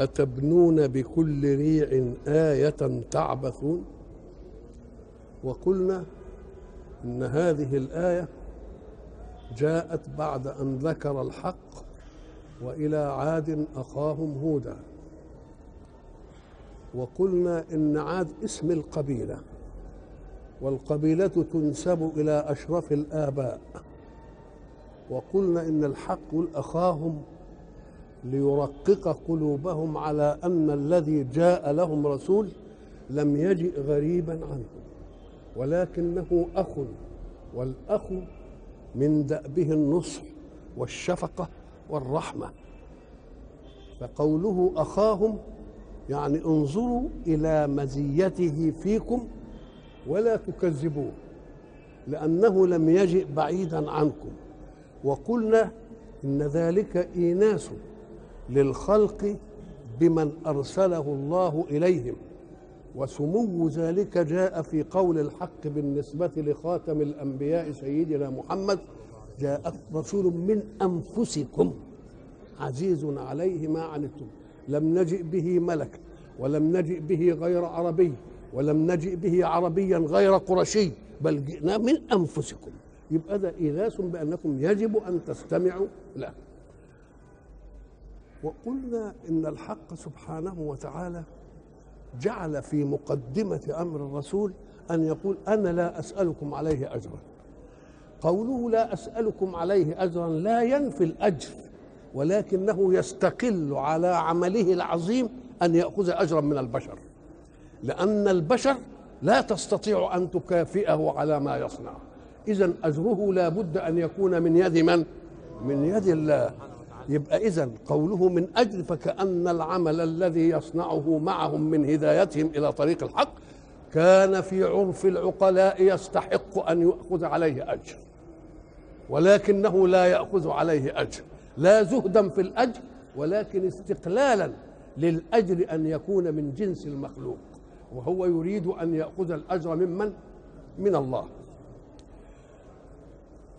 أتبنون بكل ريع آية تعبثون؟ وقلنا إن هذه الآية جاءت بعد أن ذكر الحق وإلى عاد أخاهم هودا. وقلنا إن عاد اسم القبيلة والقبيلة تنسب إلى أشرف الآباء. وقلنا إن الحق أخاهم ليرقق قلوبهم على أن الذي جاء لهم رسول لم يجئ غريبا عنهم ولكنه أخ والأخ من دأبه النصح والشفقة والرحمة. فقوله أخاهم يعني انظروا إلى مزيته فيكم ولا تكذبوه لأنه لم يجئ بعيدا عنكم. وقلنا إن ذلك إيناس. للخلق بمن أرسله الله إليهم. وسمو ذلك جاء في قول الحق بالنسبة لخاتم الأنبياء سيدنا محمد جاء رسول من أنفسكم عزيز عليه ما عنتم. لم نجئ به ملكا ولم نجئ به غير عربي ولم نجئ به عربيا غير قرشي بل جئنا من أنفسكم. يبقى ده ايناس بأنكم يجب أن تستمعوا. له وقلنا إن الحق سبحانه وتعالى جعل في مقدمة أمر الرسول أن يقول أنا لا أسألكم عليه أجرا. قوله لا أسألكم عليه أجرا لا ينفي الأجر ولكنه يستقل على عمله العظيم أن يأخذ أجرا من البشر لأن البشر لا تستطيع أن تكافئه على ما يصنع. اذا أجره لا بد أن يكون من يد من؟ من يد الله. يبقى اذا قوله من أجل فكأن العمل الذي يصنعه معهم من هدايتهم إلى طريق الحق كان في عرف العقلاء يستحق أن يأخذ عليه أجر. ولكنه لا يأخذ عليه أجر. لا زهدا في الأجر ولكن استقلالا للأجر أن يكون من جنس المخلوق. وهو يريد أن يأخذ الأجر ممن؟ من الله.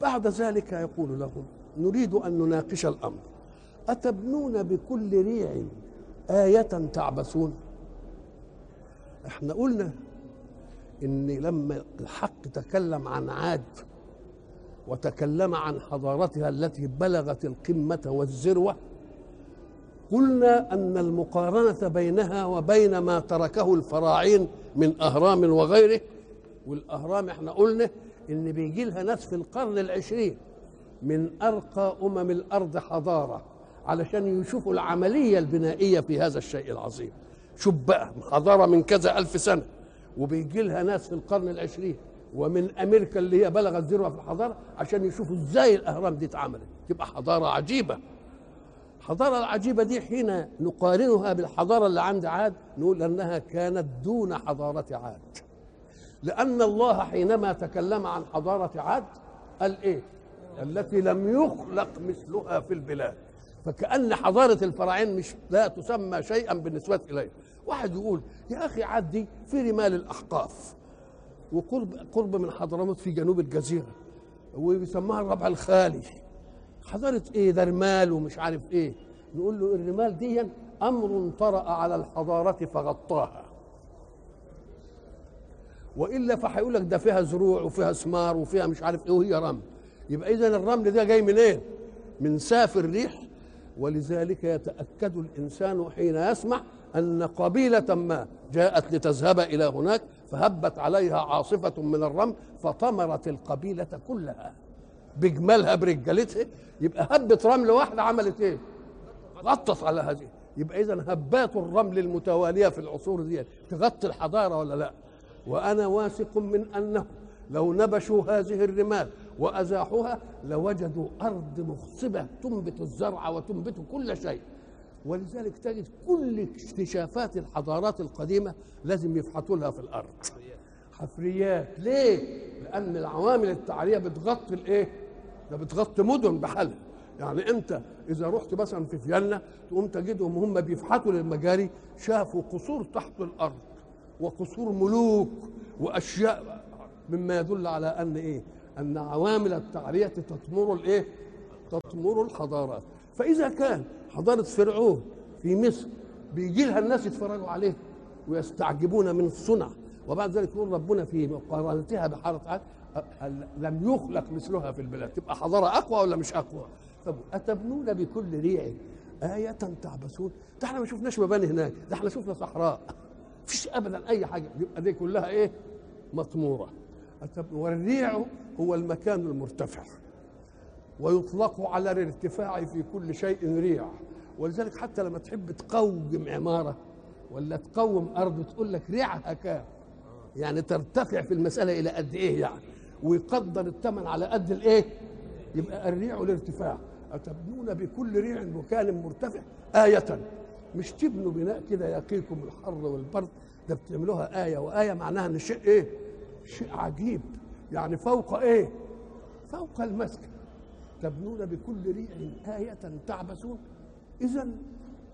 بعد ذلك يقول لهم نريد أن نناقش الأمر. أتبنون بكل ريع آية تعبثون؟ إحنا قلنا إن لما الحق تكلم عن عاد وتكلم عن حضارتها التي بلغت القمة والذروة قلنا أن المقارنة بينها وبين ما تركه الفراعين من أهرام وغيره والأهرام إحنا قلنا إن بيجي لها ناس في القرن العشرين من أرقى أمم الأرض حضارة. علشان يشوفوا العملية البنائية في هذا الشيء العظيم. شوف بقى حضاره من كذا ألف سنة وبيجي لها ناس في القرن العشرين ومن أمريكا اللي هي بلغت ذروه في الحضارة عشان يشوفوا إزاي الأهرام دي اتعملت. تبقى حضارة عجيبة. الحضارة العجيبة دي حين نقارنها بالحضارة اللي عند عاد نقول أنها كانت دون حضارة عاد. لأن الله حينما تكلم عن حضارة عاد قال إيه؟ التي لم يخلق مثلها في البلاد. فكأن حضارة الفراعين مش لا تسمى شيئا بالنسبة إليه. واحد يقول يا أخي عاد دي في رمال الأحقاف وقرب قرب من حضرموت في جنوب الجزيرة ويسموها الربع الخالي. حضارة إيه؟ ده رمال ومش عارف إيه. نقول له الرمال دي أمر طرأ على الحضارة فغطاها. وإلا فهيقول لك ده فيها زروع وفيها ثمار وفيها مش عارف إيه وهي رمل. يبقى إذا الرمل ده جاي منين؟ إيه؟ من ساف الريح ولذلك يتأكد الإنسان حين يسمع أن قبيلة ما جاءت لتذهب إلى هناك فهبت عليها عاصفة من الرمل فطمرت القبيلة كلها بجمالها برجالتها يبقى هبة رمل واحدة عملت إيه؟ غطت على هذه يبقى إذا هبات الرمل المتوالية في العصور دي تغطي الحضارة ولا لا؟ وأنا واثق من أنه لو نبشوا هذه الرمال وأزاحوها لوجدوا أرض مخصبة تنبت الزرع وتنبت كل شيء ولذلك تجد كل اكتشافات الحضارات القديمة لازم يفحطوا لها في الأرض حفريات ليه؟ لأن العوامل التعرية بتغطي الإيه؟ ده بتغطي مدن بحالها يعني أنت إذا رحت مثلا في فيينا تقوم تجدهم هم بيفحطوا للمجاري شافوا قصور تحت الأرض وقصور ملوك وأشياء مما يدل على أن إيه؟ أن عوامل التعرية تطمر الإيه؟ تطمر الحضارات. فإذا كان حضارة فرعون في مصر بيجي لها الناس يتفرجوا عليه ويستعجبون من الصنع وبعد ذلك يقول ربنا في مقارنتها بحضارة عاد لم يخلق مثلها في البلاد؟ تبقى حضارة أقوى ولا مش أقوى؟ طب أتبنون بكل ريع آية تعبثون؟ ده إحنا ما شفناش مباني هناك ده إحنا شفنا صحراء. فيش أبدا أي حاجة يبقى دي كلها إيه؟ مطمورة. والريع هو المكان المرتفع ويطلق على الارتفاع في كل شيء ريع. ولذلك حتى لما تحب تقوم عمارة ولا تقوم أرض تقول لك ريعها كام؟ يعني ترتفع في المسألة إلى قد إيه يعني؟ ويقدر الثمن على قد الإيه؟ يبقى الريع الارتفاع أتبنون بكل ريع مكان مرتفع؟ آية. مش تبنوا بناء كده يقيكم الحر والبرد ده بتعملوها آية وآية معناها إن شيء إيه؟ شيء عجيب. يعني فوق إيه؟ فوق المسكن تبنون بكل ريع آية تعبثون. إذا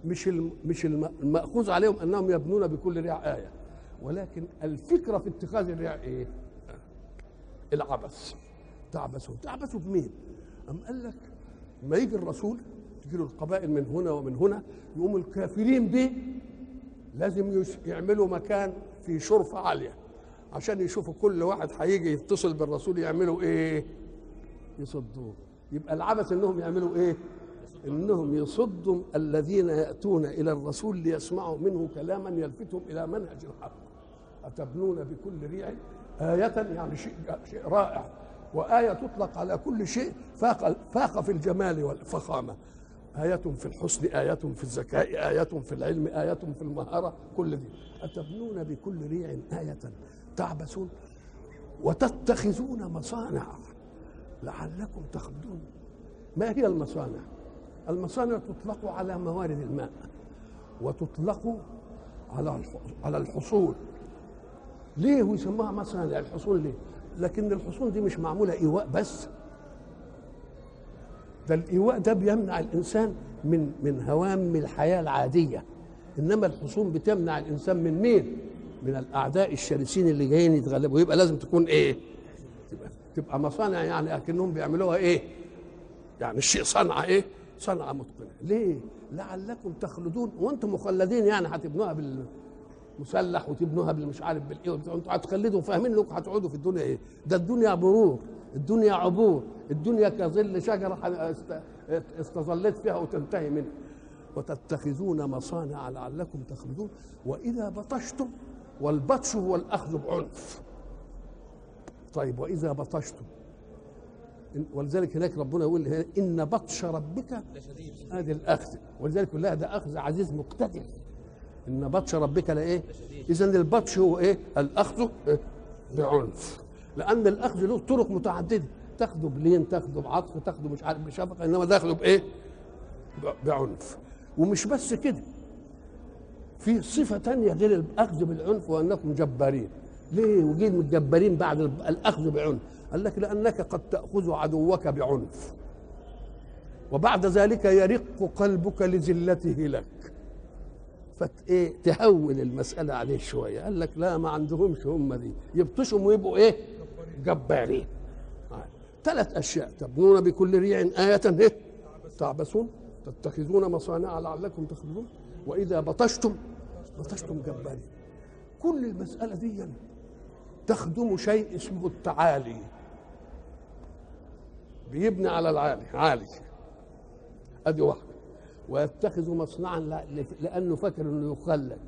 مش مش المأخوذ عليهم أنهم يبنون بكل ريع آية. ولكن الفكرة في اتخاذ الريع إيه؟ العبث. تعبثون تعبثوا بمين؟ أم قال لك ما يجي الرسول تجي له القبائل من هنا ومن هنا يقوم الكافرين به لازم يعملوا مكان في شرفة عالية. عشان يشوفوا كل واحد هيجي يتصل بالرسول يعملوا إيه؟ يصدوه. يبقى العبث إنهم يعملوا إيه؟ إنهم يصدوا الذين يأتون إلى الرسول ليسمعوا منه كلاما يلفتهم إلى منهج الحق. أتبنون بكل ريع آية يعني شيء شيء رائع. وآية تطلق على كل شيء فاق فاق في الجمال والفخامة. آية في الحسن آية في الذكاء آية في العلم آية في المهارة كل دي. أتبنون بكل ريع آية. تعبثون وتتخذون مصانع لعلكم تخلدون ما هي المصانع؟ المصانع تطلق على موارد الماء وتطلق على على الحصول. ليه ويسموها مصانع؟ الحصول ليه؟ لكن الحصول دي مش معمولة إيواء بس. ده الإيواء ده بيمنع الإنسان من من هوام الحياة العادية. إنما الحصون بتمنع الإنسان من مين؟ من الأعداء الشرسين اللي جايين يتغلبوا. يبقى لازم تكون إيه؟ تبقى مصانع يعني أكنهم بيعملوها إيه؟ يعني الشيء صنعة إيه؟ صنعة متقنة. ليه؟ لعلكم تخلدون. وأنتم مخلدين يعني هتبنوها بالمسلح وتبنوها بالمش عارف بالايه أنتوا هتخلدوا. فاهمين إنكم هتقعدوا في الدنيا إيه؟ ده الدنيا مرور الدنيا عبور الدنيا كظل شجرة استظلت فيها وتنتهي منها. وتتخذون مصانع لعلكم تخلدون. وإذا بطشتم والبطش هو الأخذ بعنف. طيب وإذا بطشتم ولذلك هناك ربنا يقول إن بطش ربك هذه الأخذ. ولذلك كلها ده أخذ عزيز مقتدر. إن بطش ربك لايه اذا البطش هو إيه؟ الأخذ بعنف. لأن الأخذ له طرق متعددة. تاخده بلين تاخده بعطف تاخده مش عارف بشفقة إنما تاخده بإيه؟ بعنف. ومش بس كده. في صفة تانية غير الأخذ بالعنف وأنكم جبارين. ليه وجيت متجبرين بعد الأخذ بعنف؟ قال لك لأنك قد تأخذ عدوك بعنف. وبعد ذلك يرق قلبك لذلته لك. فت إيه المسألة عليه شوية. قال لك لا ما عندهمش هم دي. يبطشوا ويبقوا إيه؟ جبارين. ثلاث أشياء. تبنون بكل ريع آية. إيه؟ تعبثون. تتخذون مصانع لعلكم تخلدون. وإذا بطشتم بطشتم جبارين كل المسألة دي تخدم شيء اسمه التعالي. بيبني على العالي عالي. أدي واحدة. ويتخذ مصنعا لأنه فاكر إنه يخلد.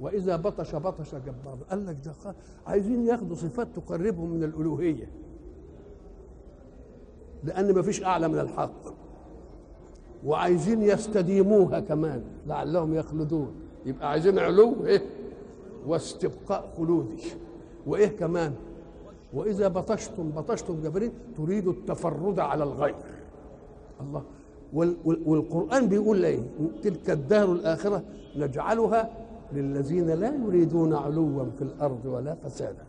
وإذا بطش بطش جبار. قال لك ده عايزين ياخدوا صفات تقربهم من الألوهية. لأن ما فيش أعلى من الحق. وعايزين يستديموها كمان لعلهم يخلدون. يبقى عايزين علو إيه؟ واستبقاء خلودي. وإيه كمان؟ وإذا بطشتم بطشتم جبرين تريد التفرد على الغير. الله. وال- وال- والقرآن بيقول إيه؟ تلك الدار الآخرة نجعلها للذين لا يريدون علوا في الأرض ولا فسادا.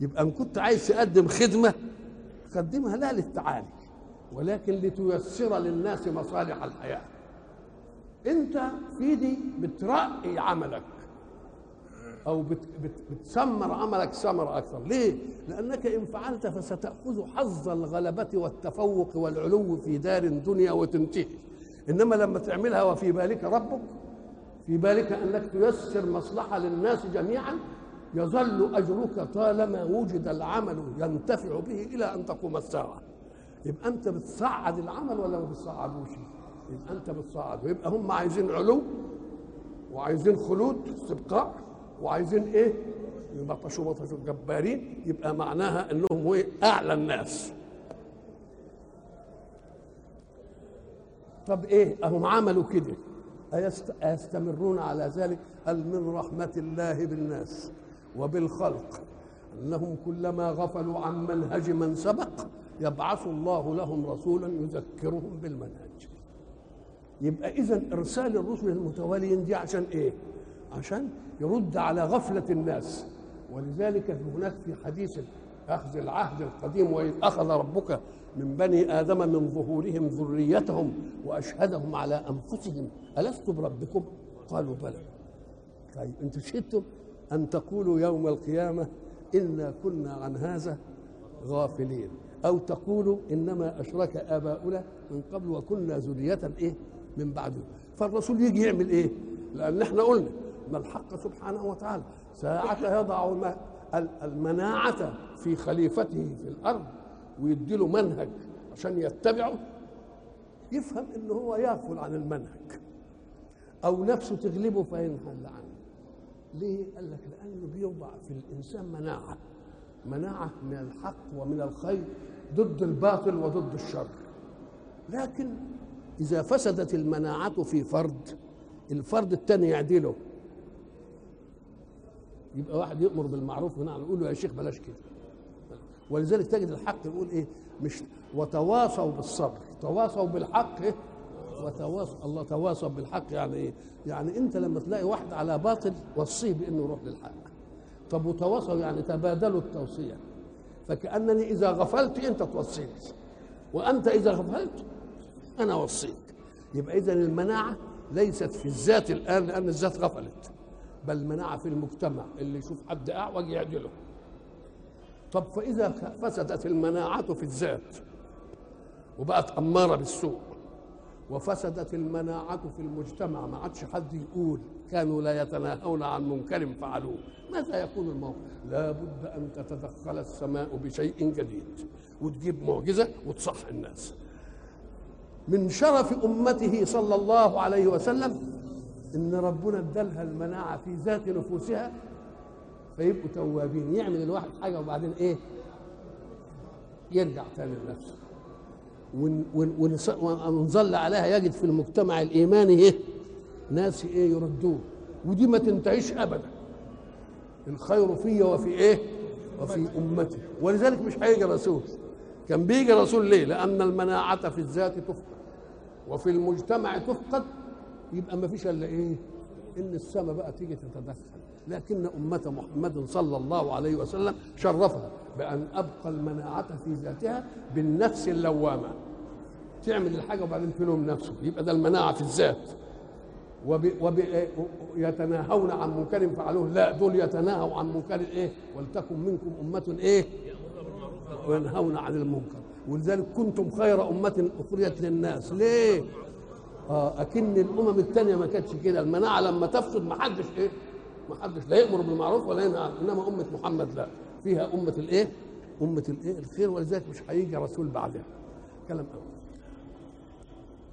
يبقى إن كنت عايز تقدم خدمة قدمها لا للتعالي. ولكن لتيسر للناس مصالح الحياة. انت في دي بترقي عملك أو بت بت بتسمر عملك ثمر أكثر. ليه؟ لانك ان فعلت فستأخذ حظ الغلبة والتفوق والعلو في دار دنيا وتنتهي. انما لما تعملها وفي بالك ربك في بالك انك تيسر مصلحة للناس جميعا يظل أجرك طالما وجد العمل ينتفع به إلى أن تقوم الساعة. يبقى انت بتصعد العمل ولا ما بتصعدوش؟ يبقى انت بتصعد. ويبقى هم عايزين علو وعايزين خلود استبقاء وعايزين إيه؟ يبطشوا بطشوا جبارين يبقى معناها انهم إيه؟ اعلى الناس. طب إيه؟ اهم عملوا كده. أيست- أيستمرون على ذلك؟ هل من رحمة الله بالناس وبالخلق أنهم كلما غفلوا عن منهج من سبق يبعث الله لهم رسولا يذكرهم بالمنهج يبقى إذا إرسال الرسل المتواليين دي عشان إيه؟ عشان يرد على غفلة الناس. ولذلك هناك في حديث أخذ العهد القديم وإذ أخذ ربك من بني آدم من ظهورهم ذريتهم وأشهدهم على أنفسهم. ألست بربكم؟ قالوا بلى. طيب أنتم شهدتم أن تقولوا يوم القيامة إنا كنا عن هذا غافلين. أو تقولوا إنما أشرك آباؤنا من قبل وكنا ذرية إيه؟ من بعده. فالرسول يجي يعمل إيه؟ لأن إحنا قلنا ما الحق سبحانه وتعالى. ساعة يضع الم- ال- المناعة في خليفته في الأرض ويديله منهج عشان يتبعه. يفهم إن هو يغفل عن المنهج. أو نفسه تغلبه فينحل عنه. ليه؟ قال لك لأنه بيوضع في الإنسان مناعة. مناعة من الحق ومن الخير. ضد الباطل وضد الشر. لكن إذا فسدت المناعة في فرد الفرد الثاني يعدله. يبقى واحد يأمر بالمعروف ونعم يقول له يا شيخ بلاش كده. ولذلك تجد الحق يقول إيه؟ مش وتواصوا بالصبر تواصوا بالحق. إيه؟ وتواصوا الله تواصوا بالحق يعني إيه؟ يعني أنت لما تلاقي واحد على باطل وصيه بإنه يروح للحق. طب وتواصوا يعني تبادلوا التوصية. فكأنني إذا غفلت أنت توصيني. وأنت إذا غفلت أنا اوصيك يبقى اذا المناعة ليست في الذات الآن لأن الذات غفلت بل المناعة في المجتمع اللي يشوف حد أعوج يعدله طب فإذا فسدت المناعة في الذات وبقت أمارة بالسوء وفسدت المناعة في المجتمع. ما عادش حد يقول كانوا لا يتناهون عن منكر فعلوه. ماذا يكون الموقف؟ لا بد أن تتدخل السماء بشيء جديد وتجيب معجزة وتصح الناس. من شرف أمته صلى الله عليه وسلم إن ربنا ادالها المناعة في ذات نفوسها فيبقوا توابين. يعمل الواحد حاجة وبعدين إيه؟ يرجع تاني لنفسه. ونظل عليها يجد في المجتمع الإيماني إيه؟ ناس إيه يردوه ودي ما تنتهيش ابدا. الخير في وفي إيه؟ وفي امتي ولذلك مش هيجي رسول. كان بيجي رسول ليه؟ لأن المناعة في الذات تفقد. وفي المجتمع تفقد. يبقى ما فيش إلا إيه؟ إن السماء بقى تيجي تتدخل. لكن أمة محمد صلى الله عليه وسلم شرفها بأن أبقى المناعة في ذاتها بالنفس اللوامة. تعمل الحاجة وبعدين تلوم نفسه يبقى ده المناعة في الذات. وب... وب... يتناهون عن منكر فعلوه. لا دول يتناهوا عن منكر إيه؟ ولتكن منكم أمة إيه؟ وينهون عن المنكر. ولذلك كنتم خير أمة أخرجت للناس. ليه؟ آه أكن الأمم الثانية ما كانتش كده. المناعة لما تفسد ما حدش إيه؟ ما حدش لا يأمر بالمعروف ولا ينهى إنما أمة محمد لا. فيها أمة الإيه؟ أمة الإيه؟ الخير. ولذلك مش هيجي رسول بعدها. كلام أول.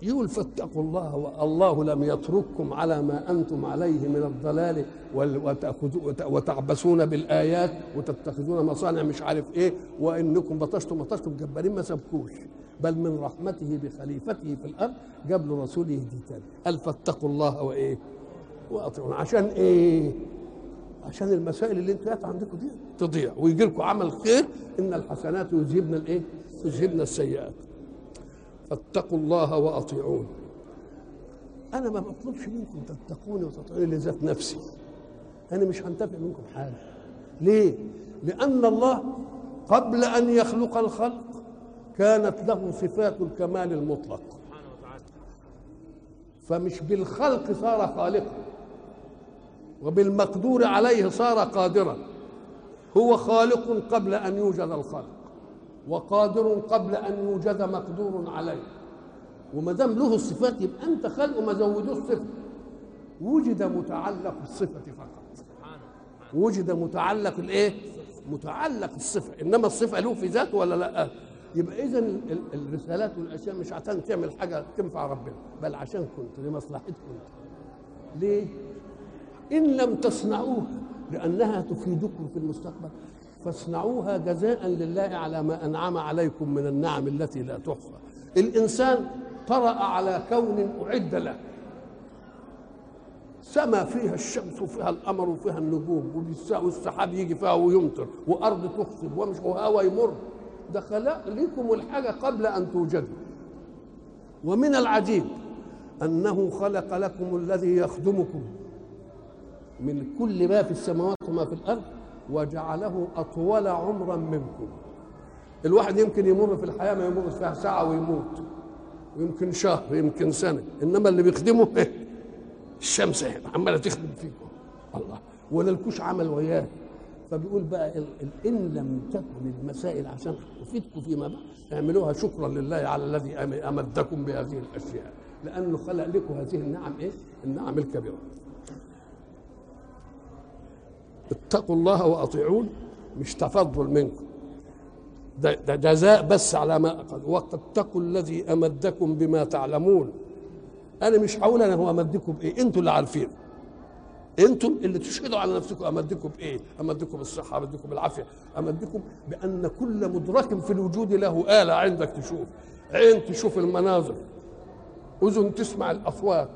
يقول فاتقوا الله والله لم يترككم على ما أنتم عليه من الضلال وال- وتأخذوا- وت- وتعبثون بالآيات وتتخذون مصانع مش عارف إيه وإنكم بطشتم بطشتم جبارين. ما سبكوش. بل من رحمته بخليفته في الأرض جاب له رسوله دي تاني. قال فاتقوا الله وإيه؟ واطيعون. عشان إيه؟ عشان المسائل اللي أنتوا عندكم دي تضيع. ويجي لكم عمل خير. إن الحسنات يذهبن الإيه؟ يذهبن السيئات. فاتقوا الله وأطيعون. أنا ما بطلبش منكم تتقوني وتطيعوني لذات نفسي. أنا مش هنتفع منكم حاجة. ليه؟ لأن الله قبل أن يخلق الخلق كانت له صفات الكمال المطلق. فمش بالخلق صار خالقا. وبالمقدور عليه صار قادرا. هو خالق قبل أن يوجد الخلق وقادر قبل أن يوجد مقدور عليه. وما دام له الصفات يبقى أنت خلقه ما زودوش صفة. وجد متعلق الصفة فقط. وجد متعلق الإيه؟ متعلق الصفة. إنما الصفة له في ذاته ولا لأ؟ يبقى اذا الرسالات والأشياء مش عشان تعمل حاجة تنفع ربنا بل عشان كنت لمصلحتكم. ليه؟ إن لم تصنعوها لأنها تفيدكم في المستقبل. فاصنعوها جزاء لله على ما أنعم عليكم من النعم التي لا تحصى. الإنسان طرأ على كون أعد له. سما فيها الشمس وفيها القمر وفيها النجوم والسحاب يجي فيها ويمطر وارض تخصب ومش وهواء يمر. ده خلق لكم الحاجة قبل أن توجدوا. ومن العجيب أنه خلق لكم الذي يخدمكم. من كل ما في السماوات وما في الأرض وجعله أطول عمرا منكم الواحد يمكن يمر في الحياة ما يمر فيها ساعة ويموت ويمكن شهر يمكن سنة إنما اللي بيخدمه الشمس عمالة تخدم فيكم الله ولا الكوش عمل وياه فبيقول بقى إن لم تكن المسائل عشان تفيدكم فيما بعد اعملوها شكرا لله على الذي أمدكم بهذه الأشياء لأنه خلق لكم هذه النعم إيه؟ النعم الكبيرة. اتقوا الله وأطيعون مش تفضل منكم. ده, ده جزاء بس على ما أقل. وقد اتقوا الذي أمدكم بما تعلمون. أنا مش هقول أنا هو أمدكم بايه أنتوا اللي عارفين. أنتم اللي تشهدوا على نفسكم. أمدكم بايه أمدكم بالصحه أمدكم بالعافيه أمدكم بأن كل مدرك في الوجود له آلة. عندك تشوف. عين تشوف المناظر. أذن تسمع الأصوات.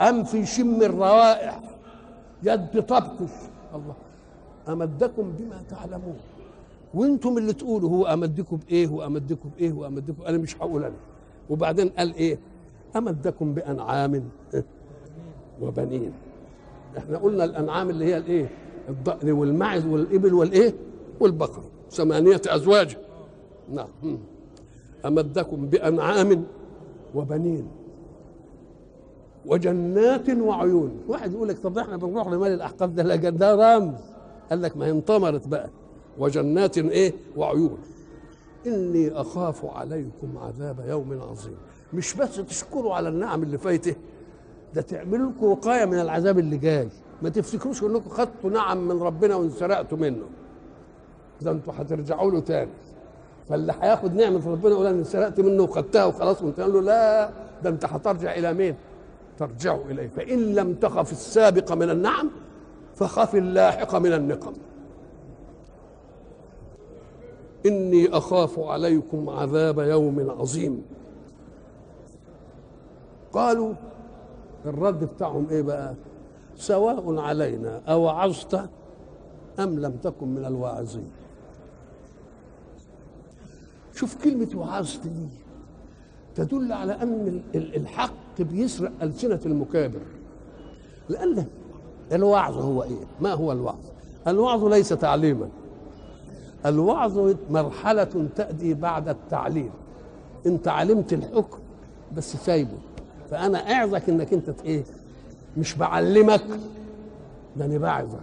انف يشم الروائح. يد تبطش الله. أمدكم بما تعلمون. وأنتم اللي تقولوا هو أمدكم بايه وامدكم بايه وامدكم أنا مش هقول أنا. وبعدين قال إيه؟ أمدكم بأنعام. وبنين. إحنا قلنا الأنعام اللي هي الإيه؟ الضأن والمعز والإبل والإيه؟ والبقر. ثمانية أزواج. نعم. أمدكم بأنعام وبنين. وجنات وعيون. واحد يقول لك طب إحنا بنروح لمال الاحقاب ده؟ لا ده رمز. قال لك ما هي انطمرت بقى. وجنات إيه؟ وعيون. إني أخاف عليكم عذاب يوم عظيم. مش بس تشكروا على النعم اللي فايته ده تعملوا لكم وقاية من العذاب اللي جاي. ما تفتكروش إنكم خدتوا نعم من ربنا وانسرقتوا منه. ده أنتوا هترجعوا له تاني. فاللي هياخد نعمة ربنا يقول أنا انسرقت منه وخدتها وخلاص وانت له لا ده أنت هترجع إلى مين؟ ترجعوا إليه. فإن لم تخف السابق من النعم فخف اللاحق من النقم. إني أخاف عليكم عذاب يوم عظيم. قالوا الرد بتاعهم إيه بقى؟ سواء علينا أوعظت أم لم تكن من الواعظين. شوف كلمة وعظت دي تدل على أن الحق بيسرق ألسنة المكابر. لأن الوعظ هو إيه؟ ما هو الوعظ؟ الوعظ ليس تعليما. الوعظ مرحلة تأتي بعد التعليم. انت علمت الحكم بس سايبه. فأنا أعظك إنك أنت إيه؟ مش بعلمك ده أنا بعظك.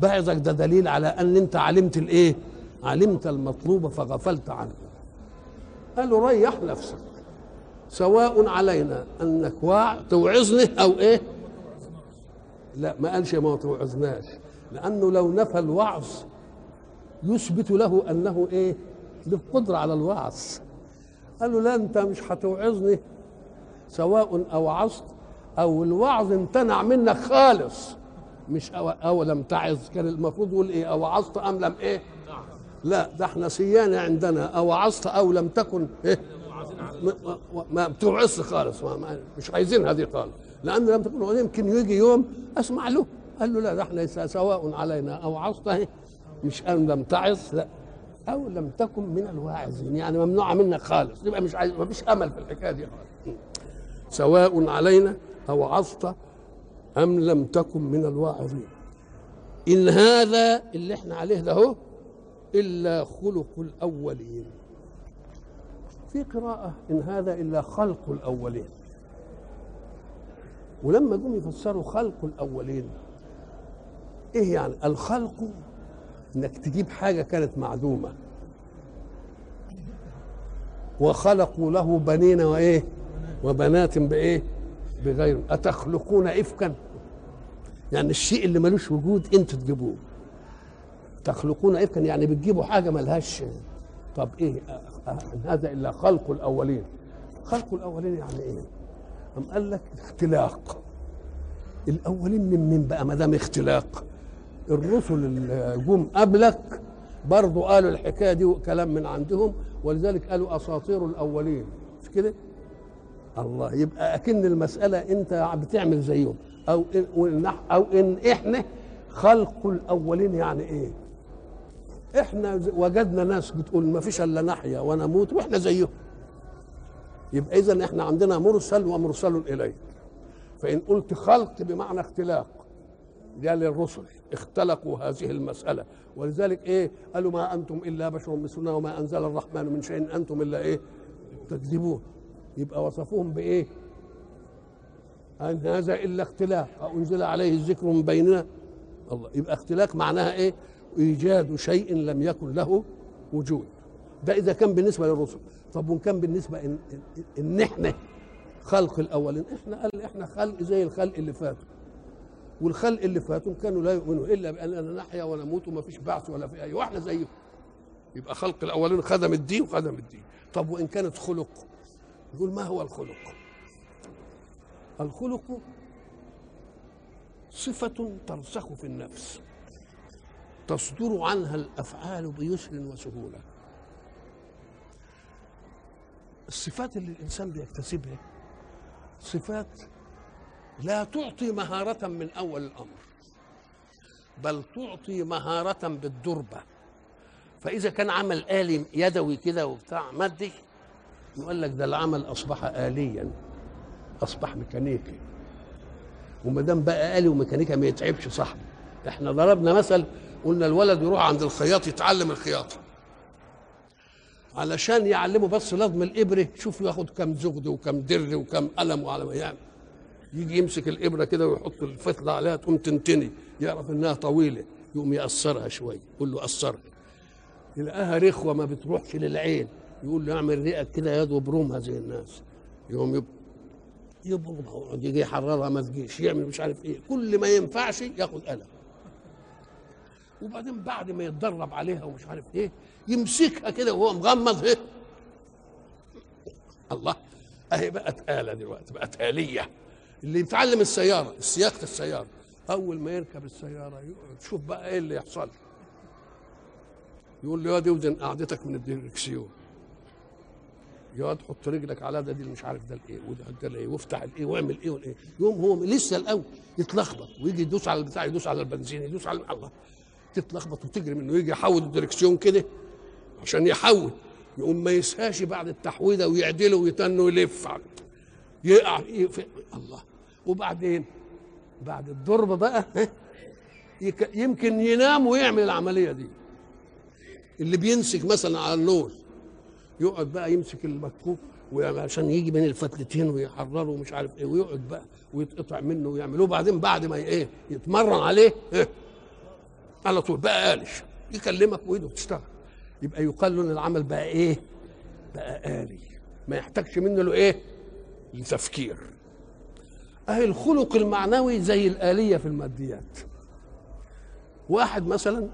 بعظك ده دليل على أن أنت علمت الإيه؟ علمت المطلوب فغفلت عنه. قالوا ريح نفسك. سواء علينا انك واع توعظني أو إيه؟ لا ما قالش ما توعظناش. لأنه لو نفى الوعظ يثبت له أنه إيه؟ له قدرة على الوعظ. قال له لا أنت مش هتوعظني. سواء أوعظت أو الوعظ امتنع منك خالص. مش أو, أو لم تعظ. كان المفروض يقول إيه؟ أوعظت أم لم إيه؟ لا ده إحنا سيانة عندنا. أوعظت أو لم تكن إيه؟ ما, بتوعظش خالص ما ما مش عايزين هذه خالص لأن لم تكن يمكن يجي يوم؟ أسمع له. قال له لا ده إحنا سواء علينا اوعظت اهي مش ام لم تعظ لا. أو لم تكن من الواعظين. يعني ممنوعه منك خالص. يبقى مش عايز مفيش أمل في الحكاية دي خالص. سواء علينا اوعظت أم لم تكن من الواعظين. إن هذا اللي إحنا عليه ده هو إلا خلق الأولين. في قراءة إن هذا إلا خلق الأولين. ولما جم يفسروا خلق الأولين إيه يعني؟ الخلق إنك تجيب حاجة كانت معدومة. وخلقوا له بنين وإيه؟ وبنات بإيه؟ بغير. أتخلقون افكا؟ يعني الشيء اللي ملوش وجود أنتوا تجيبوه. تخلقون افكا؟ يعني بتجيبوا حاجة ملهاش طب إيه؟ أه هذا إلا خلق الأولين. خلق الأولين يعني إيه؟ أم قال لك اختلاق. الأولين من مين بقى؟ ما دام اختلاق. الرسل اللي جم قبلك برضه قالوا الحكاية دي كلام من عندهم ولذلك قالوا أساطير الأولين. مش كده؟ الله يبقى أكن المسألة أنت بتعمل زيهم. أو إن أو إن إحنا خلق الأولين يعني إيه؟ إحنا وجدنا ناس بتقول ما فيش إلا نحيا ونموت وإحنا زيهم يبقى اذا إحنا عندنا مرسل ومرسل إليه. فإن قلت خلق بمعنى اختلاق ده للرسل اختلقوا هذه المسألة. ولذلك إيه؟ قالوا ما أنتم إلا بشر مثلنا وما أنزل الرحمن من شيء أنتم إلا إيه؟ تكذبون. يبقى وصفوهم بإيه؟ أن هذا إلا اختلاق. أنزل عليه الذكر من بيننا. الله يبقى اختلاق معناها إيه؟ إيجاد شيء لم يكن له وجود. ده إذا كان بالنسبة للرسل. طب وإن كان بالنسبة إن, إن إحنا خلق الأولين إحنا قال إحنا خلق زي الخلق اللي فاتوا. والخلق اللي فاتوا كانوا لا يؤمنوا إلا باننا نحيا ونموت وما فيش بعث ولا في أي وإحنا زيهم يبقى خلق الأولين خدم الدين وخدم الدين. طب وإن كانت خلق يقول ما هو الخلق؟ الخلق صفة ترسخ في النفس. تصدر عنها الأفعال بيسر وسهولة. الصفات اللي الإنسان بيكتسبها صفات لا تعطي مهارة من أول الأمر بل تعطي مهارة بالدربة. فإذا كان عمل آلي يدوي كده وبتاع مادي يقول لك ده العمل أصبح آليا أصبح ميكانيكي. وما دام بقى آلي وميكانيكا ما يتعبش صاحبه. إحنا ضربنا مثل قلنا الولد يروح عند الخياط يتعلم الخياطة علشان يعلمه بس لضم الإبرة شوف ياخد كم زغد وكم در وكم قلم وعلى ما يعمل. يجي يمسك الإبرة كده ويحط الفتله عليها تقوم تنتني. يعرف إنها طويلة يقوم يقصرها شوية يقول له قصرها. يلاقيها رخوة ما بتروحش للعين. يقول له اعمل رئك كده يد وبرومها زي الناس. يقوم يب يبرمها يجي يحررها ما تجيش يعمل مش عارف إيه. كل ما ينفعش ياخد قلم. وبعدين بعد ما يتدرب عليها ومش عارف إيه يمسكها كده وهو مغمض إيه؟ الله اهي بقت آلة دلوقتي بقت آلية. اللي يتعلم السيارة سياقة السيارة. أول ما يركب السيارة يقعد شوف بقى إيه اللي يحصل. يقول له يا دي ودن قعدتك من الديركسيون. يقعد حط رجلك على ده دي مش عارف ده الإيه وده ده الايه وافتح الإيه واعمل إيه والإيه. يقوم هو لسه الأول يتلخبط ويجي يدوس على البتاع يدوس على البنزين يدوس على الله. تتلخبط وتجري منه يجي يحول الديركسيون كده عشان يحول يقوم ما يسهاش بعد التحويده ويعدله ويتنه ويلف يقع الله. وبعدين بعد الضرب بقى يمكن ينام ويعمل العملية دي. اللي بيمسك مثلا على النور يقعد بقى يمسك المكوك عشان يجي بين الفتلتين ويحرره ومش عارف إيه ويقعد بقى ويتقطع منه ويعملوه بعدين بعد ما إيه يتمرن عليه إيه على طول. بقى آلش يكلمك وايده بتشتغل يبقى يقال له إن العمل بقى إيه؟ بقى آلي. ما يحتاجش منه له إيه؟ لتفكير أهي الخلق المعنوي زي الآلية في الماديات. واحد مثلا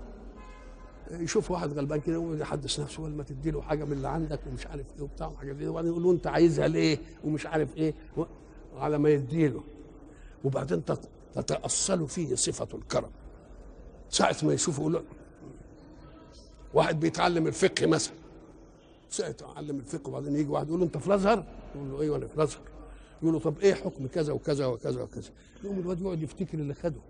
يشوف واحد غلبان كده ويحدث نفسه ولا ما تدي له حاجة من اللي عندك ومش عارف إيه وبتاع وحاجات دي. وبعدين يقول له أنت عايزها ليه ومش عارف إيه؟ على ما يدي له وبعدين تتأصل فيه صفة الكرم. ساعة ما يشوفه يقول له واحد بيتعلم الفقه مثلا. ساعة يتعلم الفقه وبعدين يجي واحد يقول له أنت في الأزهر؟ يقول له أيوه أنا في الأزهر. يقول له طب إيه حكم كذا وكذا وكذا وكذا؟ يقوم الواد يقعد يفتكر اللي خده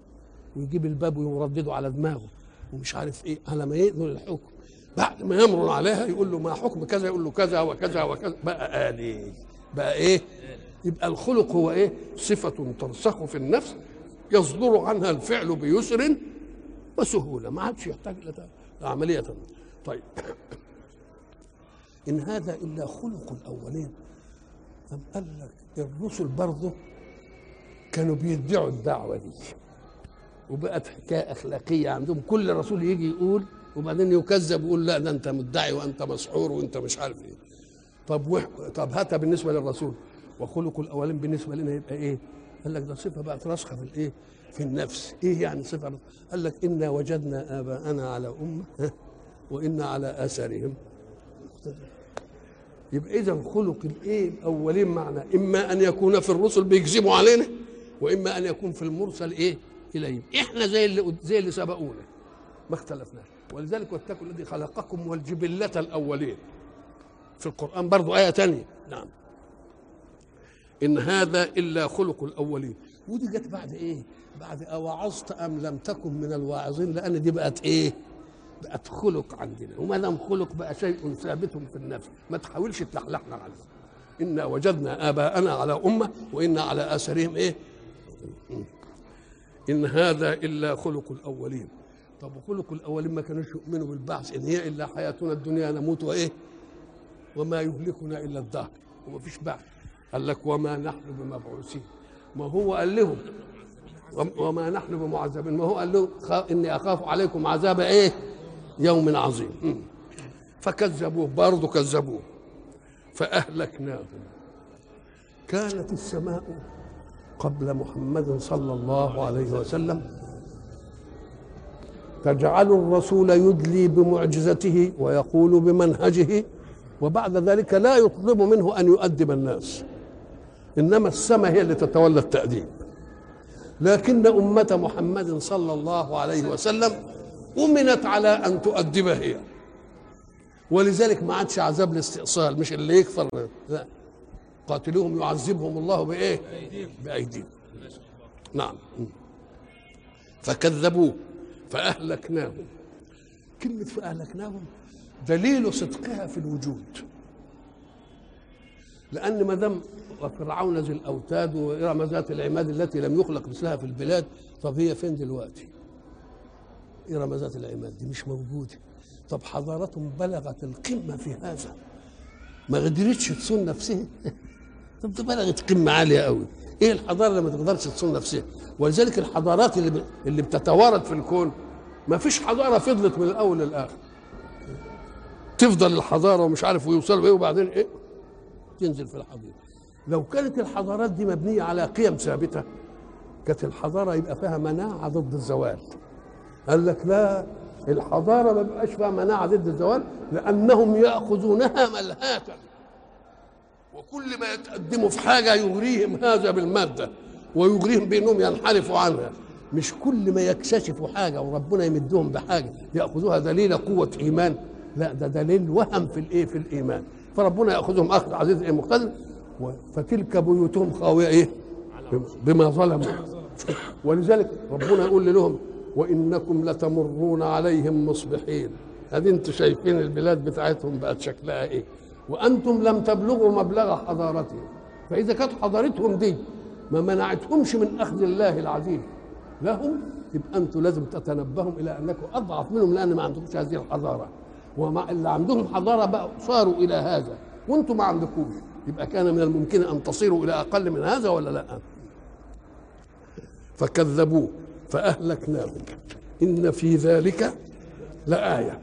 ويجيب الباب ويردده على دماغه ومش عارف إيه. على ما يقدر الحكم. بعد ما يمر عليها يقول له ما حكم كذا؟ يقول له كذا وكذا وكذا. بقى آلي. بقى إيه؟ يبقى الخلق هو إيه؟ صفة ترسخ في النفس يصدر عنها الفعل بيسر وسهولة ما عادش يحتاج إلى عملية. طيب. إن هذا إلا خلق الأولين. أم قال لك الرسل برضه كانوا بيدعوا الدعوة دي. وبقت حكاية أخلاقية عندهم. كل رسول يجي يقول وبعدين يكذب ويقول لا ده أنت مدعي وأنت مسحور وأنت مش عارف إيه. طب وح... طب هاتها بالنسبة للرسول. وخلق الأولين بالنسبة لنا يبقى إيه؟ قال لك ده صفة بقت راسخة في الإيه؟ في النفس. إيه يعني راسخة؟ قال لك إنا وجدنا آباءنا على أمة وإنا على آثارهم. يبقى إذا خلق الإيه؟ الأولين معنا إما أن يكون في الرسل بيكذبوا علينا وإما أن يكون في المرسل إيه؟ إليهم. إحنا زي اللي زي اللي سبقونا ما اختلفناش ولذلك واتقوا الذي خلقكم والجبلة الأولين. في القرآن برضو آية تانية. نعم. إن هذا إلا خلق الأولين. ودي جت بعد إيه؟ بعد أوعظت أم لم تكن من الواعظين لأن دي بقت إيه؟ بقت خلق عندنا. وما دام خلق بقى شيء ثابت في النفس ما تحاولش تلحلحنا عنه إنا وجدنا آباءنا على أمة وإنا على آثارهم إيه؟ إن هذا إلا خلق الأولين. طب وخلق الأولين ما كانوش يؤمنوا بالبعث إن هي إلا حياتنا الدنيا نموت وإيه؟ وما يهلكنا إلا الدهر. وما فيش بعث. قال لك وما نحن بمبعوثين. ما هو قال لهم وما نحن بمعذبين. ما هو قال له؟ إني أخاف عليكم عذاب إيه؟ يوم عظيم. فكذبوه برضه كذبوه. فأهلكناهم. كانت السماء قبل محمد صلى الله عليه وسلم. تجعل الرسول يدلي بمعجزته ويقول بمنهجه وبعد ذلك لا يطلب منه أن يؤدب الناس. إنما السماء هي اللي تتولى التأديب. لكن أمة محمد صلى الله عليه وسلم أمنت على أن تؤدب هي. ولذلك ما عادش عذاب الاستئصال مش اللي يكفر. لا قاتلوهم يعذبهم الله بإيه؟ بأيديهم. نعم. فكذبوه فأهلكناهم. كلمة فأهلكناهم دليل صدقها في الوجود. لأن ما دام وفرعون ذي الأوتاد وإرم ذات العماد التي لم يخلق مثلها في البلاد طب هي فين دلوقتي؟ إرم ذات العماد دي مش موجودة. طب حضارتهم بلغت القمة في هذا. ما قدرتش تصون نفسها. طب ده بلغت قمة عالية قوي. إيه الحضارة اللي ما تقدرش تصون نفسها؟ ولذلك الحضارات اللي ب... اللي بتتوارد في الكون ما فيش حضارة فضلت من الأول للآخر. تفضل الحضارة ومش عارف ويوصلوا إيه وبعدين إيه؟ تنزل في الحضيره لو كانت الحضارات دي مبنية على قيم ثابتة كانت الحضارة يبقى فيها مناعة ضد الزوال. قال لك لا الحضارة ما بيبقاش فيها مناعة ضد الزوال لأنهم يأخذونها ملهاة. وكل ما يتقدموا في حاجة يغريهم هذا بالمادة ويغريهم بأنهم ينحرفوا عنها. مش كل ما يكتشفوا حاجة وربنا يمدهم بحاجة يأخذوها دليل قوة إيمان. لا ده دليل وهم في الإيه؟ في الإيمان. فربنا يأخذهم اخذ عزيز إيه مقتدر. فتلك بيوتهم خاوية إيه؟ بما ظلموا. ولذلك ربنا يقول لهم وإنكم لتمرون عليهم مصبحين. ادي أنتم شايفين البلاد بتاعتهم بقت شكلها إيه؟ وأنتم لم تبلغوا مبلغ حضارتهم. فإذا كانت حضارتهم دي ما منعتهمش من أخذ الله العزيز لهم يبقى أنتم لازم تتنبهوا إلى أنكم أضعف منهم لأن ما عندكمش هذه الحضارة. ومع اللي عندهم حضارة بقى صاروا إلى هذا. وأنتم ما عندكوش. يبقى كان من الممكن أن تصيروا إلى أقل من هذا ولا لا؟ فكذبوه فأهلكناهم. إن في ذلك لآية.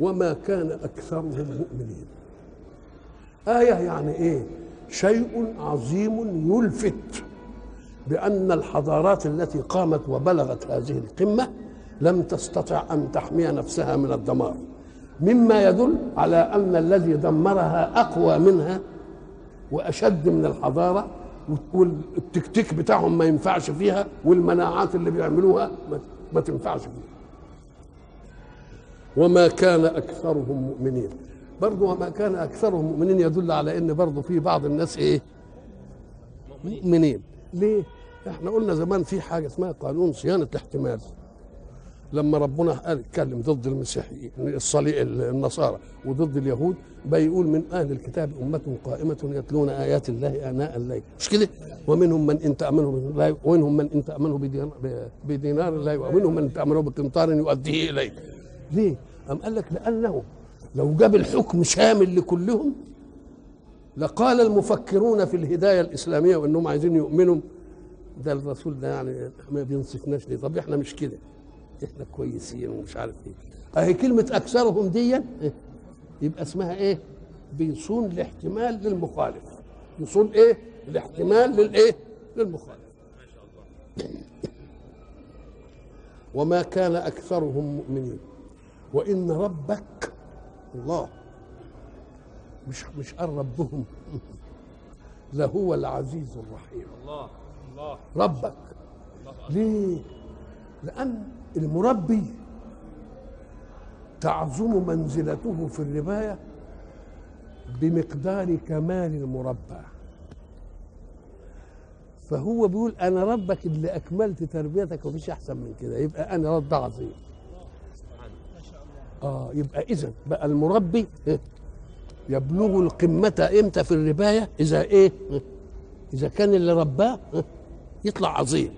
وما كان أكثرهم مؤمنين. آية يعني إيه؟ شيء عظيم يلفت بأن الحضارات التي قامت وبلغت هذه القمة لم تستطع أن تحمي نفسها من الدمار. مما يدل على أن الذي دمرها أقوى منها وأشد من الحضارة والتكتيك بتاعهم ما ينفعش فيها والمناعات اللي بيعملوها ما تنفعش فيها. وما كان أكثرهم مؤمنين. برضه وما كان أكثرهم مؤمنين يدل على إن برضه في بعض الناس إيه؟ مؤمنين. ليه؟ إحنا قلنا زمان في حاجة اسمها قانون صيانة الاحتمال. لما ربنا قال اتكلم ضد المسيحيين الصلي النصارى وضد اليهود بيقول من أهل الكتاب أمة قائمة يتلون آيات الله آناء الليل. مش كده؟ ومنهم من إن تأمنه بالله ومنهم من إن تأمنه بدينار, بدينار لا ومنهم من تأمنه بقنطار يؤديه اليك ليه؟ أم قال لك لأنه لو جاب الحكم شامل لكلهم لقال المفكرون في الهداية الإسلامية وإنهم عايزين يؤمنوا. ده الرسول ده يعني ما بينصفناش ليه؟ طب إحنا مش كده. إحنا كويسين ومش عارف إيه. اهي كلمة أكثرهم دي يبقى اسمها إيه؟ بيصون الاحتمال للمخالف. يصون إيه؟ الاحتمال للإيه؟ للمخالف. وما كان أكثرهم مؤمنين. وإن ربك الله مش مش قال ربهم لهو العزيز الرحيم. الله الله. ربك. ليه؟ لأن المربي تعظم منزلته في الرباية بمقدار كمال المربى فهو بيقول أنا ربك اللي أكملت تربيتك ومفيش أحسن من كده يبقى أنا رب عظيم آه يبقى اذا بقى المربي؟ يبلغ القمة إمتى في الرباية إذا إيه إيه؟ إذا كان اللي رباه؟ يطلع عظيم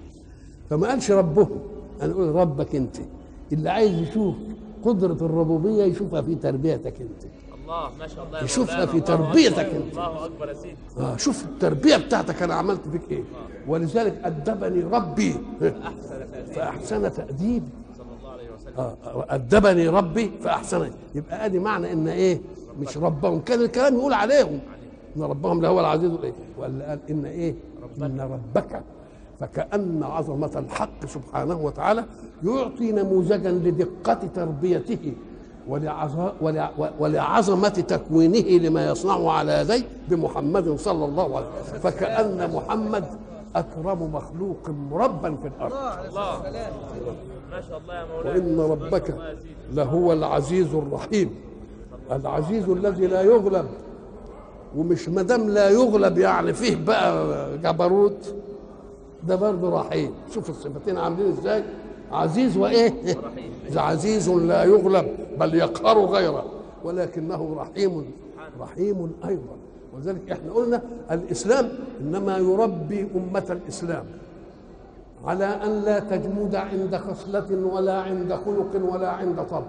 فما قالش ربهم أنا أقول ربك أنت. اللي عايز يشوف قدرة الربوبية يشوفها في تربيتك أنت. الله ما شاء الله يشوفها. في تربيتك. أنت. الله أكبر يا سيدي. آه شوف التربية بتاعتك أنا عملت فيك إيه. ولذلك أدبني ربي. إيه؟ أحسن تأديب. فأحسن تأديبي صلى الله عليه وسلم. آه، أدبني ربي فأحسن. يبقى آدي معنى إن إيه؟ مش ربهم. كان الكلام يقول عليهم. إن ربهم لهو العزيز الايه ولا قال إن إيه؟ إن ربك فكأن عظمة الحق سبحانه وتعالى يعطي نموذجا لدقة تربيته ولعظ- ولع- ولعظمة تكوينه لما يصنعه على يديه بمحمد صلى الله عليه وسلم. فكأن محمد أكرم مخلوق مربا في الأرض. الله ما شاء الله يا مولانا. وإن ربك. لهو العزيز الرحيم. العزيز الذي لا يغلب ومش مدام لا يغلب يعني فيه بقى جبروت. ده برضه رحيم. شوف الصفتين عاملين إزاي. عزيز وإيه؟ ده عزيز لا يغلب بل يقهر غيره. ولكنه رحيم رحيم أيضا. ولذلك إحنا قلنا الإسلام إنما يربي أمة الإسلام على أن لا تجمد عند خصلة ولا عند خلق ولا عند طبع.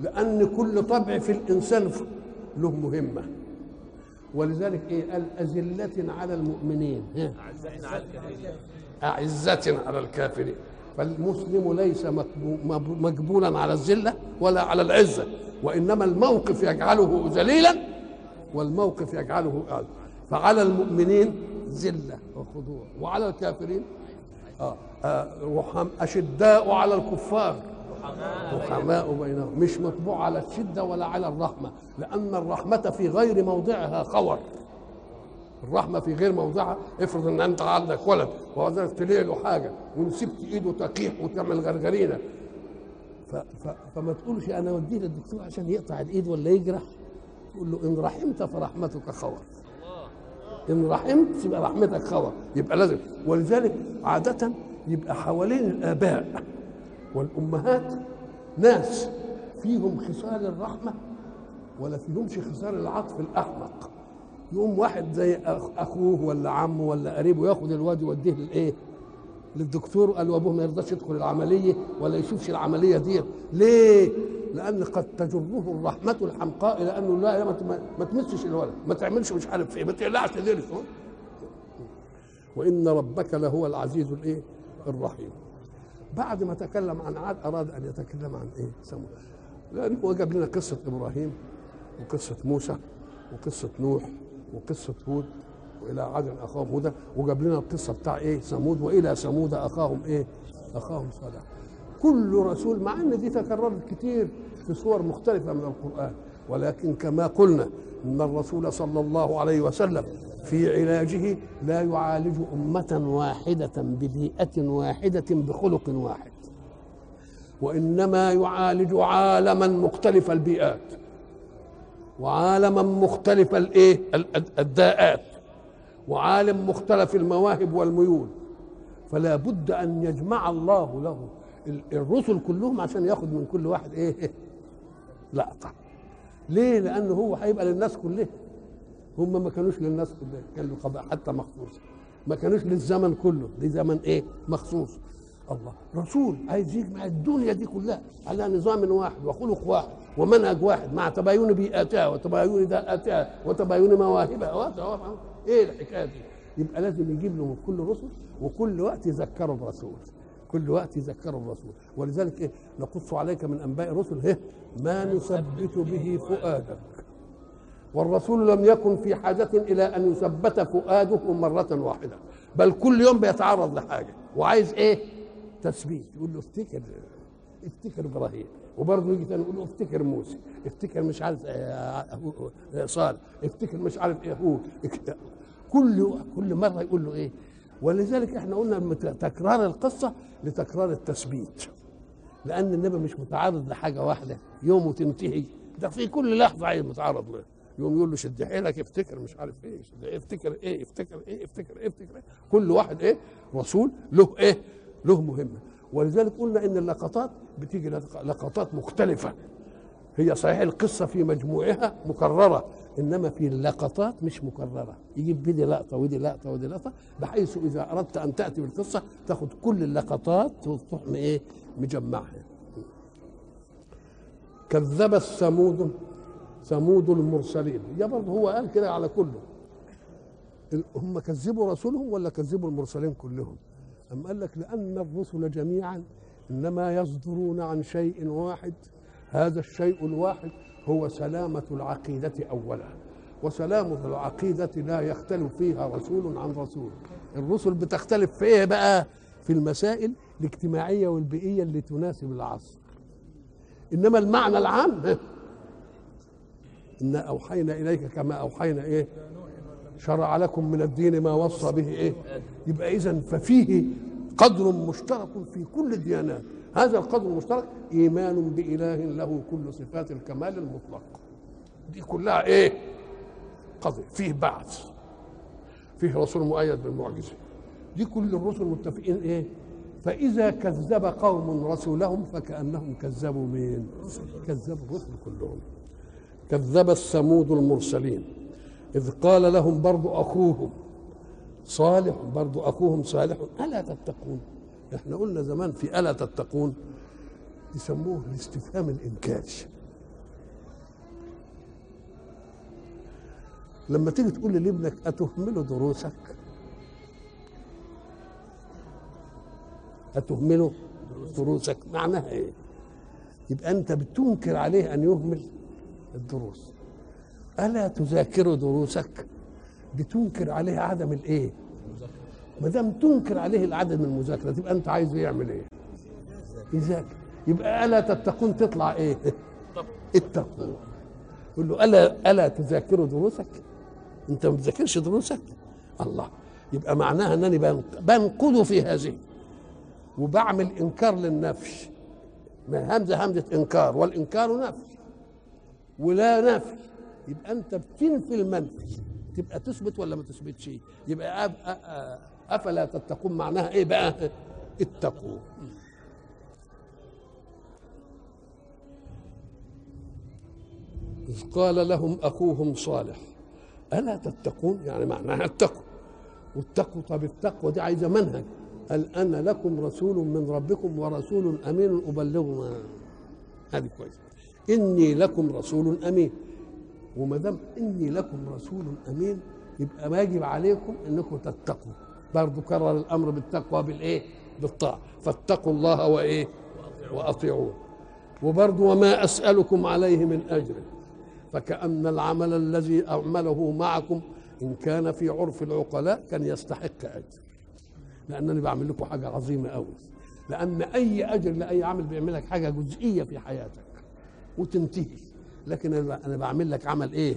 لأن كل طبع في الإنسان له مهمة. ولذلك إيه؟ قال أذلة على المؤمنين. ها؟ أعزائنا على الكافرين. أعزة على الكافرين. فالمسلم ليس مقبو- مب- مجبولا على الذلة ولا على العزة وإنما الموقف يجعله ذليلا والموقف يجعله أعز فعلى المؤمنين ذلة وخضوع وعلى الكافرين آه آه أشداء على الكفار. رحماء بينهم. مش مطبوع على الشدة ولا على الرحمة لأن الرحمة في غير موضعها خور الرحمة في غير موضعها افرض إن أنت عندك ولد وعندك تلاقي له حاجة ونسبت إيده تقيح وتعمل غرغرينة. ف ف فما تقولش أنا أوديه للدكتور عشان يقطع الإيد ولا يجرح تقول له إن رحمت فرحمتك خور. إن رحمت يبقى رحمتك خور يبقى لازم. ولذلك عادة يبقى حوالين الآباء والأمهات ناس فيهم خصال الرحمة ولا فيهمش خصال العطف الأحمق. يقوم واحد زي أخ- أخوه ولا عمه ولا قريبه ياخد الواد يوديه للايه للدكتور قال وابوه ما يرضاش يدخل العملية ولا يشوفش العملية دي. ليه؟ لأن قد تجره الرحمة الحمقاء إلى أنه لا ما تمسش الولد ما تعملش مش عارف إيه ما تقلعش لسه. وإن ربك لهو العزيز الإيه؟ الرحيم. بعد ما تكلم عن عاد أراد أن يتكلم عن إيه؟ ثمود لأن هو جاب لنا قصة إبراهيم وقصة موسى وقصة نوح وقصة هود وإلى عاد أخاهم هدى وجاب لنا القصة بتاع إيه؟ ثمود وإلى ثمود أخاهم إيه؟ أخاهم صالح. كل رسول مع إن دي تكررت كتير في صور مختلفة من القرآن ولكن كما قلنا إن الرسول صلى الله عليه وسلم في علاجه لا يعالج أمة واحدة ببيئة واحدة بخلق واحد. وإنما يعالج عالما مختلف البيئات. وعالما مختلف الايه ال- الداءات. وعالم مختلف المواهب والميول. فلا بد أن يجمع الله له ال- الرسل كلهم عشان ياخد من كل واحد إيه؟ لقطة. ليه؟ لأنه هو هيبقى للناس كلها. هم ما كانوش للناس كلها كانوا حتى مخصوص. ما كانوش للزمن كله. لزمن إيه؟ مخصوص. الله. رسول عايز يجمع الدنيا دي كلها على نظام واحد وخلق واحد ومنهج واحد. مع تباين بيئاتها وتباين داءاتها وتباين مواهبها. إيه الحكاية دي؟ يبقى لازم يجيب له من كل رسل وكل وقت يذكروا الرسول. كل وقت يذكروا الرسول. ولذلك إيه؟ نقص عليك من أنباء الرسل. إيه؟ ما نثبت به فؤادك. والرسول لم يكن في حاجة إلى أن يثبت فؤاده مرة واحدة بل كل يوم بيتعرض لحاجة وعايز إيه؟ تثبيت يقول له افتكر افتكر إبراهيم وبرضه يجي تاني يقول له افتكر موسى افتكر مش عارف آه، آه، صالح افتكر مش عارف هو كل كل مرة يقول له إيه؟ ولذلك إحنا قلنا تكرار القصة لتكرار التثبيت لأن النبي مش متعرض لحاجة واحدة يوم وتنتهي ده في كل لحظة عايز متعرض له. يوم يقول له شد حيلك افتكر مش عارف إيه شد افتكر إيه افتكر إيه افتكر إيه افتكر إيه. كل واحد إيه رسول له إيه له مهمة. ولذلك قلنا إن اللقطات بتيجي لق- لقطات مختلفة. هي صحيح القصة في مجموعها مكررة إنما في اللقطات مش مكررة. يجيب بدي لقطة ودي لقطة ودي لقطة بحيث إذا أردت أن تأتي بالقصة تاخد كل اللقطات وتروح إيه مجمعها. كذب الثمود ثمود المرسلين. يا برضه هو قال كده على كله. هم كذبوا رسولهم ولا كذبوا المرسلين كلهم؟ أم قال لك لأن الرسل جميعا إنما يصدرون عن شيء واحد. هذا الشيء الواحد هو سلامة العقيدة أولا. وسلامة العقيدة لا يختلف فيها رسول عن رسول. الرسل بتختلف في إيه بقى؟ في المسائل الاجتماعية والبيئية اللي تناسب العصر. إنما المعنى العام إنا أوحينا إليك كما أوحينا إيه؟ شرع لكم من الدين ما وصى به إيه؟ يبقى اذا ففيه قدر مشترك في كل الديانات. هذا القدر المشترك إيمان بإله له كل صفات الكمال المطلق. دي كلها إيه؟ قضية. فيه بعث. فيه رسول مؤيد بالمعجزة. دي كل الرسل متفقين إيه؟ فإذا كذب قوم رسولهم فكأنهم كذبوا مين كذبوا الرسل كلهم. كذب الثمود المرسلين. إذ قال لهم برضو أخوهم صالح برضو أخوهم صالح ألا تتقون؟ إحنا قلنا زمان في ألا تتقون يسموه الاستفهام الإنكاري لما تيجي تقول لابنك أتهمل دروسك؟ أتهمله دروسك؟ معناها إيه؟ يبقى أنت بتنكر عليه أن يهمل؟ الدروس. ألا تذاكر دروسك بتنكر عليه عدم الإيه؟ ما دام تنكر عليه العدم المذاكرة تبقى أنت عايزه يعمل إيه؟ يذاكر. يبقى ألا تتقون تطلع إيه؟ اتقوا. يقول له ألا ألا تذاكر دروسك؟ أنت ما بتذاكرش دروسك؟ الله. يبقى معناها أنني بنق- بنقض في هذه. وبعمل إنكار للنفي ما همزة همزة إنكار والإنكار نفي ولا نفي. يبقى أنت بتنفي المنفي؟ تبقى تثبت ولا ما تثبتش؟ يبقى أفلا تتقون؟ معناها إيه بقى؟ اتقوا. إذ قال لهم أخوهم صالح ألا تتقون؟ يعني معناها اتقوا. والتقوى طب التقوى دي عايزة منهج. هل أنا لكم رسول من ربكم ورسول أمين أبلغ هذه كويس إني لكم رسول أمين. وما دام إني لكم رسول أمين يبقى واجب عليكم إنكم تتقوا. برضه كرر الأمر بالتقوى بالإيه؟ بالطاعة. فاتقوا الله وإيه؟ وأطيعوه. وبرضه وما أسألكم عليه من أجر. فكأن العمل الذي أعمله معكم إن كان في عرف العقلاء كان يستحق أجر. لأنني بعمل لكم حاجة عظيمة أوي. لأن أي أجر لأي عمل بيعمل لك حاجة جزئية في حياتك. وتنتهي. لكن أنا أنا بعمل لك عمل إيه؟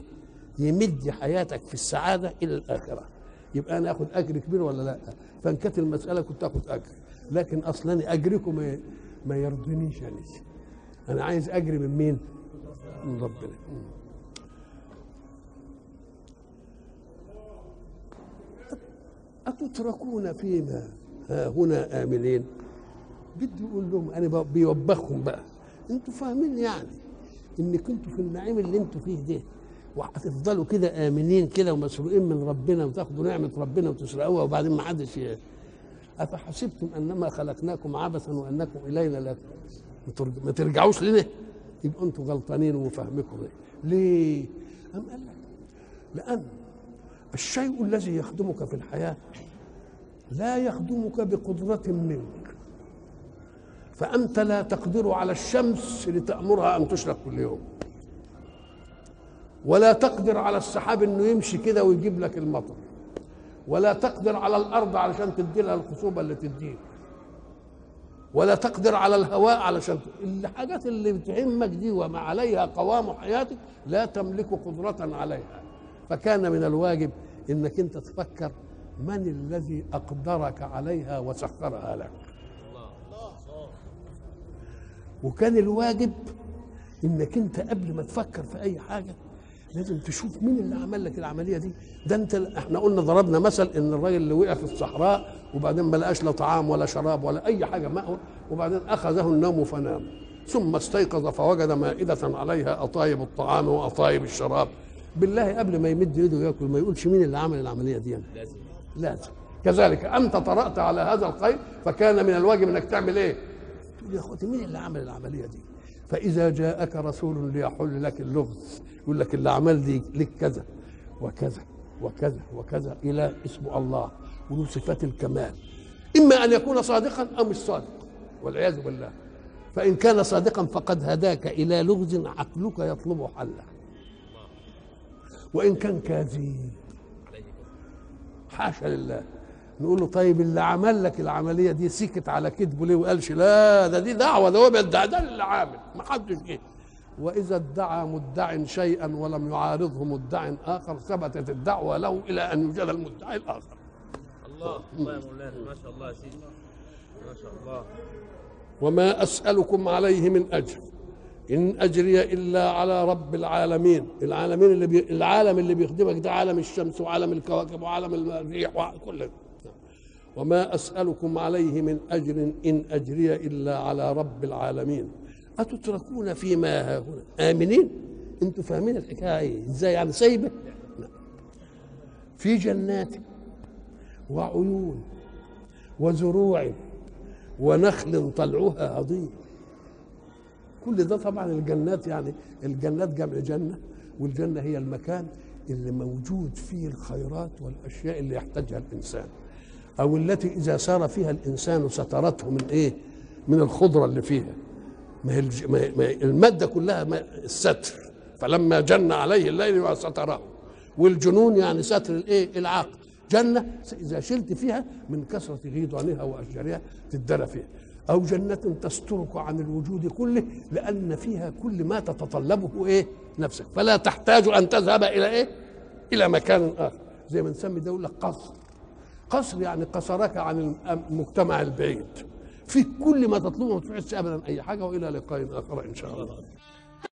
يمد حياتك في السعادة إلى الآخرة. يبقى أنا آخد أجر كبير ولا لأ؟ فإن كانت المسألة كنت آخد أجر. لكن أصلا أجركم ما- ما يرضينيش يعني أنا عايز أجري من مين؟ من ربنا. أتتركون فيما ها هنا آمنين بده يقول لهم أنا ب- بيوبخهم بقى. أنتوا فاهمين يعني. ان كنتوا في النعيم اللي أنتوا فيه ده وهتفضلوا كده آمنين كده ومسروقين من ربنا وتاخدوا نعمة ربنا وتسرقوها وبعدين ما حدش أفحسبتم أنما خلقناكم عبثا وأنكم إلينا لا ما ترجعوش لنا يبقى أنتوا غلطانين وفهمكم إيه. ليه؟ أم قال لك لأن الشيء الذي يخدمك في الحياة لا يخدمك بقدرة منك فأنت لا تقدر على الشمس لتأمرها أن تشرق كل يوم. ولا تقدر على السحاب إنه يمشي كده ويجيب لك المطر. ولا تقدر على الأرض علشان تدي لها الخصوبة اللي تديك. ولا تقدر على الهواء علشان الحاجات اللي بتهمك دي وما عليها قوام حياتك لا تملك قدرة عليها. فكان من الواجب إنك أنت تفكر من الذي أقدرك عليها وسخرها لك. وكان الواجب إنك أنت قبل ما تفكر في أي حاجة لازم تشوف مين اللي عمل لك العملية دي. ده أنت إحنا قلنا ضربنا مثل إن الراجل اللي وقع في الصحراء وبعدين ما لقاش لا طعام ولا شراب ولا أي حاجة مأوى وبعدين أخذه النوم فنام. ثم استيقظ فوجد مائدة عليها أطايب الطعام وأطايب الشراب. بالله قبل ما يمد ايده ياكل ما يقولش مين اللي عمل العملية دي يعني. لازم. لازم. كذلك أنت طرأت على هذا الخير فكان من الواجب إنك تعمل إيه؟ يا أخوتي مين اللي عمل العملية دي؟ فإذا جاءك رسول ليحل لك اللغز يقول لك اللي عمل دي لك كذا وكذا وكذا وكذا إلى اسمه الله وله صفات الكمال إما أن يكون صادقا أو مش صادق والعياذ بالله. فإن كان صادقا فقد هداك إلى لغز عقلك يطلب حله. وإن كان كاذب حاشا لله. نقول له طيب اللي عمل لك العملية دي سكت على كذبه ليه وقالش لا ده دي دعوة ده هو بيدعي ده اللي عامل. ما حدش جه. وإذا ادعى مدع شيئا ولم يعارضه مدع آخر ثبتت الدعوة له إلى أن يوجد المدعي الآخر. الله. الله يا مولانا ما شاء الله يا سيدي. ما شاء الله. وما أسألكم عليه من أجر. إن أجري إلا على رب العالمين. العالمين اللي بي... العالم اللي بيخدمك ده عالم الشمس وعالم الكواكب وعالم الريح وكل ده. وما أسألكم عليه من أجر إن أجري إلا على رب العالمين. أتتركون فيما ها هنا آمنين؟ أنتوا فاهمين الحكاية إيه إزاي يعني سايبة؟ لا. في جنات وعيون وزروع ونخل طلعها هضيم. كل ده طبعا الجنات يعني الجنات جمع جنة والجنة هي المكان اللي موجود فيه الخيرات والأشياء اللي يحتاجها الإنسان. أو التي إذا سار فيها الإنسان سترته من إيه؟ من الخضرة اللي فيها ما هي المادة كلها الستر فلما جن عليه الليل ستره والجنون يعني ستر الإيه؟ العقل جنة إذا شلت فيها من كثرة غيضانها وأشجارها تدرى فيها أو جنة تسترك عن الوجود كله لأن فيها كل ما تتطلبه إيه؟ نفسك فلا تحتاج أن تذهب إلى إيه؟ إلى مكان آخر زي ما نسمي ده يقول لك قصر قصر يعني قصرك عن المجتمع البعيد. فيه كل ما تطلبه ما تحس ابدا أي حاجة وإلى لقاء آخر إن شاء الله.